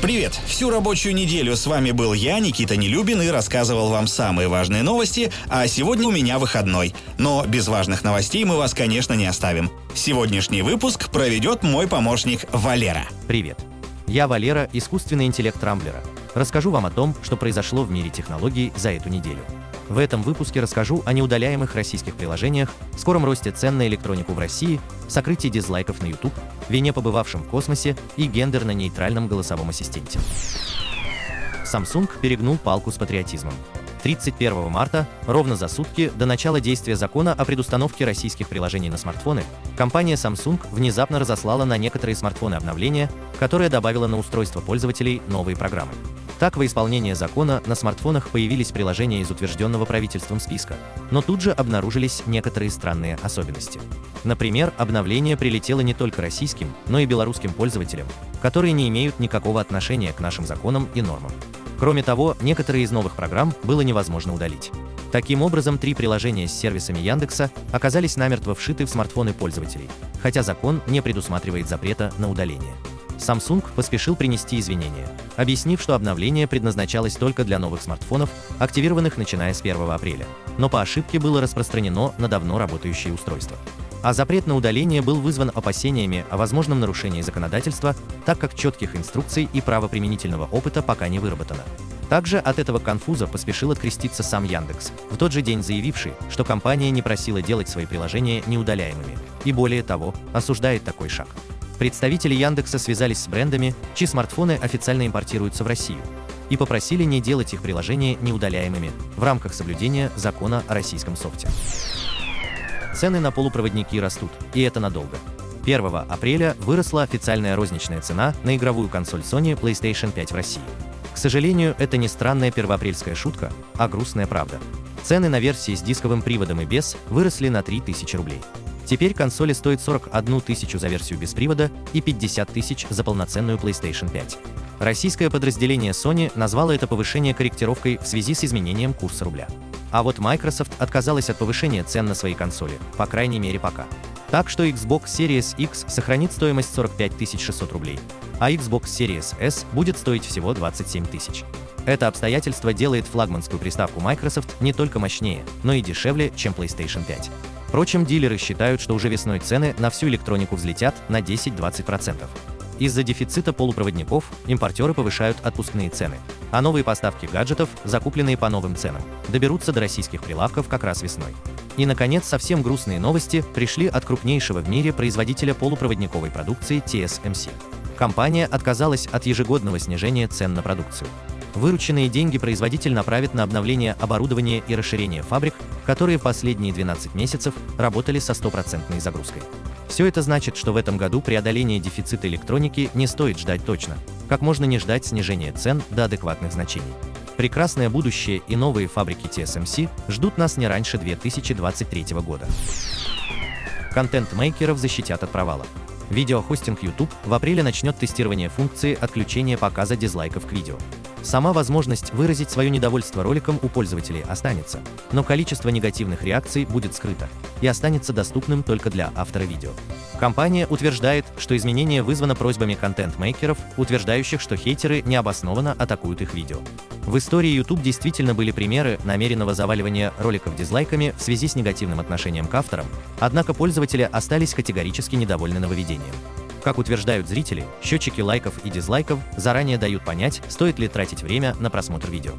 Привет! Всю рабочую неделю с вами был я, Никита Нелюбин, и рассказывал вам самые важные новости, а сегодня у меня выходной. Но без важных новостей мы вас, конечно, не оставим. Сегодняшний выпуск проведет мой помощник Валера. Привет! Я Валера, искусственный интеллект Рамблера. Расскажу вам о том, что произошло в мире технологий за эту неделю. В этом выпуске расскажу о неудаляемых российских приложениях, скором росте цен на электронику в России, сокрытии дизлайков на YouTube, вине побывавшем в космосе и гендерно-нейтральном голосовом ассистенте. Samsung перегнул палку с патриотизмом. 31 марта, ровно за сутки до начала действия закона о предустановке российских приложений на смартфоны, компания Samsung внезапно разослала на некоторые смартфоны обновления, которое добавило на устройство пользователей новые программы. Так, во исполнение закона на смартфонах появились приложения из утвержденного правительством списка, но тут же обнаружились некоторые странные особенности. Например, обновление прилетело не только российским, но и белорусским пользователям, которые не имеют никакого отношения к нашим законам и нормам. Кроме того, некоторые из новых программ было невозможно удалить. Таким образом, три приложения с сервисами Яндекса оказались намертво вшиты в смартфоны пользователей, хотя закон не предусматривает запрета на удаление. Samsung поспешил принести извинения, объяснив, что обновление предназначалось только для новых смартфонов, активированных начиная с 1 апреля, но по ошибке было распространено на давно работающие устройства. А запрет на удаление был вызван опасениями о возможном нарушении законодательства, так как четких инструкций и правоприменительного опыта пока не выработано. Также от этого конфуза поспешил откреститься сам Яндекс, в тот же день заявивший, что компания не просила делать свои приложения неудаляемыми, и более того, осуждает такой шаг. Представители Яндекса связались с брендами, чьи смартфоны официально импортируются в Россию, и попросили не делать их приложения неудаляемыми в рамках соблюдения закона о российском софте. Цены на полупроводники растут, и это надолго. 1 апреля выросла официальная розничная цена на игровую консоль Sony PlayStation 5 в России. К сожалению, это не странная первоапрельская шутка, а грустная правда. Цены на версии с дисковым приводом и без выросли на 3000 рублей. Теперь консоли стоят 41 тысячу за версию без привода и 50 тысяч за полноценную PlayStation 5. Российское подразделение Sony назвало это повышение корректировкой в связи с изменением курса рубля. А вот Microsoft отказалась от повышения цен на свои консоли, по крайней мере пока. Так что Xbox Series X сохранит стоимость 45 600 рублей, а Xbox Series S будет стоить всего 27 тысяч. Это обстоятельство делает флагманскую приставку Microsoft не только мощнее, но и дешевле, чем PlayStation 5. Впрочем, дилеры считают, что уже весной цены на всю электронику взлетят на 10-20%. Из-за дефицита полупроводников импортеры повышают отпускные цены, а новые поставки гаджетов, закупленные по новым ценам, доберутся до российских прилавков как раз весной. И, наконец, совсем грустные новости пришли от крупнейшего в мире производителя полупроводниковой продукции TSMC. Компания отказалась от ежегодного снижения цен на продукцию. Вырученные деньги производитель направит на обновление оборудования и расширение фабрик, которые в последние 12 месяцев работали со стопроцентной загрузкой. Все это значит, что в этом году преодоление дефицита электроники не стоит ждать точно, как можно не ждать снижения цен до адекватных значений. Прекрасное будущее и новые фабрики TSMC ждут нас не раньше 2023 года. Контент-мейкеров защитят от провала. Видеохостинг YouTube в апреле начнет тестирование функции отключения показа дизлайков к видео. Сама возможность выразить свое недовольство роликом у пользователей останется, но количество негативных реакций будет скрыто и останется доступным только для автора видео. Компания утверждает, что изменение вызвано просьбами контент-мейкеров, утверждающих, что хейтеры необоснованно атакуют их видео. В истории YouTube действительно были примеры намеренного заваливания роликов дизлайками в связи с негативным отношением к авторам, однако пользователи остались категорически недовольны нововведением. Как утверждают зрители, счетчики лайков и дизлайков заранее дают понять, стоит ли тратить время на просмотр видео.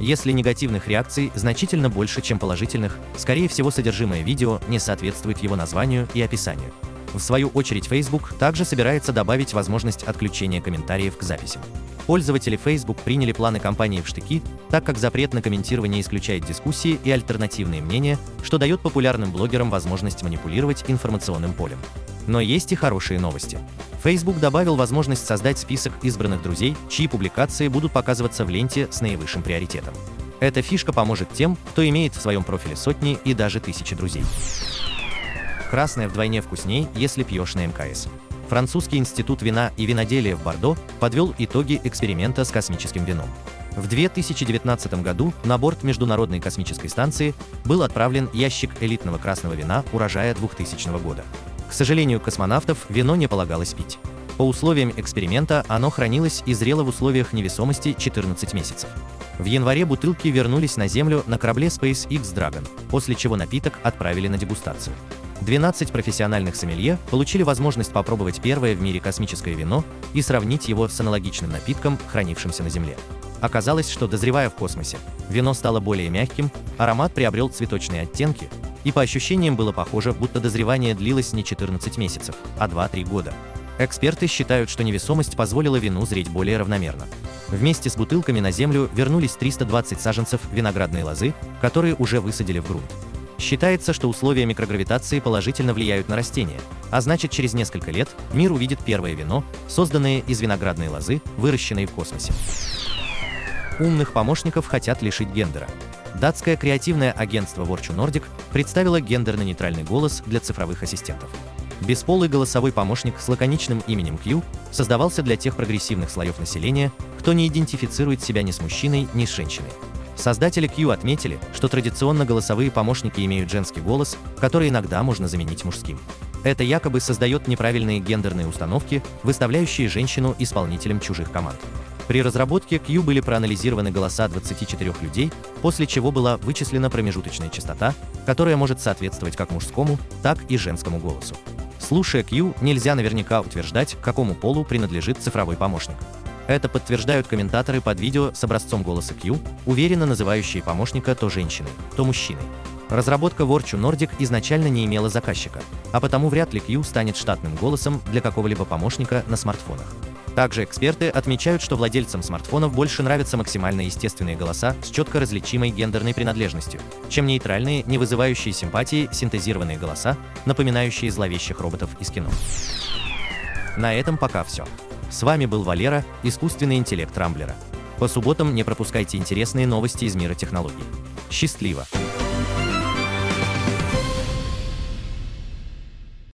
Если негативных реакций значительно больше, чем положительных, скорее всего содержимое видео не соответствует его названию и описанию. В свою очередь Facebook также собирается добавить возможность отключения комментариев к записям. Пользователи Facebook приняли планы компании в штыки, так как запрет на комментирование исключает дискуссии и альтернативные мнения, что дает популярным блогерам возможность манипулировать информационным полем. Но есть и хорошие новости. Facebook добавил возможность создать список избранных друзей, чьи публикации будут показываться в ленте с наивысшим приоритетом. Эта фишка поможет тем, кто имеет в своем профиле сотни и даже тысячи друзей. Красное вдвойне вкусней, если пьешь на МКС. Французский институт вина и виноделия в Бордо подвел итоги эксперимента с космическим вином. В 2019 году на борт Международной космической станции был отправлен ящик элитного красного вина урожая 2000 года. К сожалению, космонавтов вино не полагалось пить. По условиям эксперимента оно хранилось и зрело в условиях невесомости 14 месяцев. В январе бутылки вернулись на Землю на корабле SpaceX Dragon, после чего напиток отправили на дегустацию. 12 профессиональных сомелье получили возможность попробовать первое в мире космическое вино и сравнить его с аналогичным напитком, хранившимся на Земле. Оказалось, что дозревая в космосе, вино стало более мягким, аромат приобрел цветочные оттенки, и по ощущениям было похоже, будто дозревание длилось не 14 месяцев, а 2-3 года. Эксперты считают, что невесомость позволила вину зреть более равномерно. Вместе с бутылками на Землю вернулись 320 саженцев виноградной лозы, которые уже высадили в грунт. Считается, что условия микрогравитации положительно влияют на растения, а значит через несколько лет мир увидит первое вино, созданное из виноградной лозы, выращенной в космосе. Умных помощников хотят лишить гендера. Датское креативное агентство Vorchu Nordic представило гендерно-нейтральный голос для цифровых ассистентов. Бесполый голосовой помощник с лаконичным именем Q создавался для тех прогрессивных слоев населения, кто не идентифицирует себя ни с мужчиной, ни с женщиной. Создатели Q отметили, что традиционно голосовые помощники имеют женский голос, который иногда можно заменить мужским. Это якобы создает неправильные гендерные установки, выставляющие женщину исполнителем чужих команд. При разработке Q были проанализированы голоса 24 людей, после чего была вычислена промежуточная частота, которая может соответствовать как мужскому, так и женскому голосу. Слушая Q, нельзя наверняка утверждать, к какому полу принадлежит цифровой помощник. Это подтверждают комментаторы под видео с образцом голоса Q, уверенно называющие помощника то женщиной, то мужчиной. Разработка Vorchu Nordic изначально не имела заказчика, а потому вряд ли Q станет штатным голосом для какого-либо помощника на смартфонах. Также эксперты отмечают, что владельцам смартфонов больше нравятся максимально естественные голоса с четко различимой гендерной принадлежностью, чем нейтральные, не вызывающие симпатии синтезированные голоса, напоминающие зловещих роботов из кино. На этом пока все. С вами был Валера, искусственный интеллект Рамблера. По субботам не пропускайте интересные новости из мира технологий. Счастливо!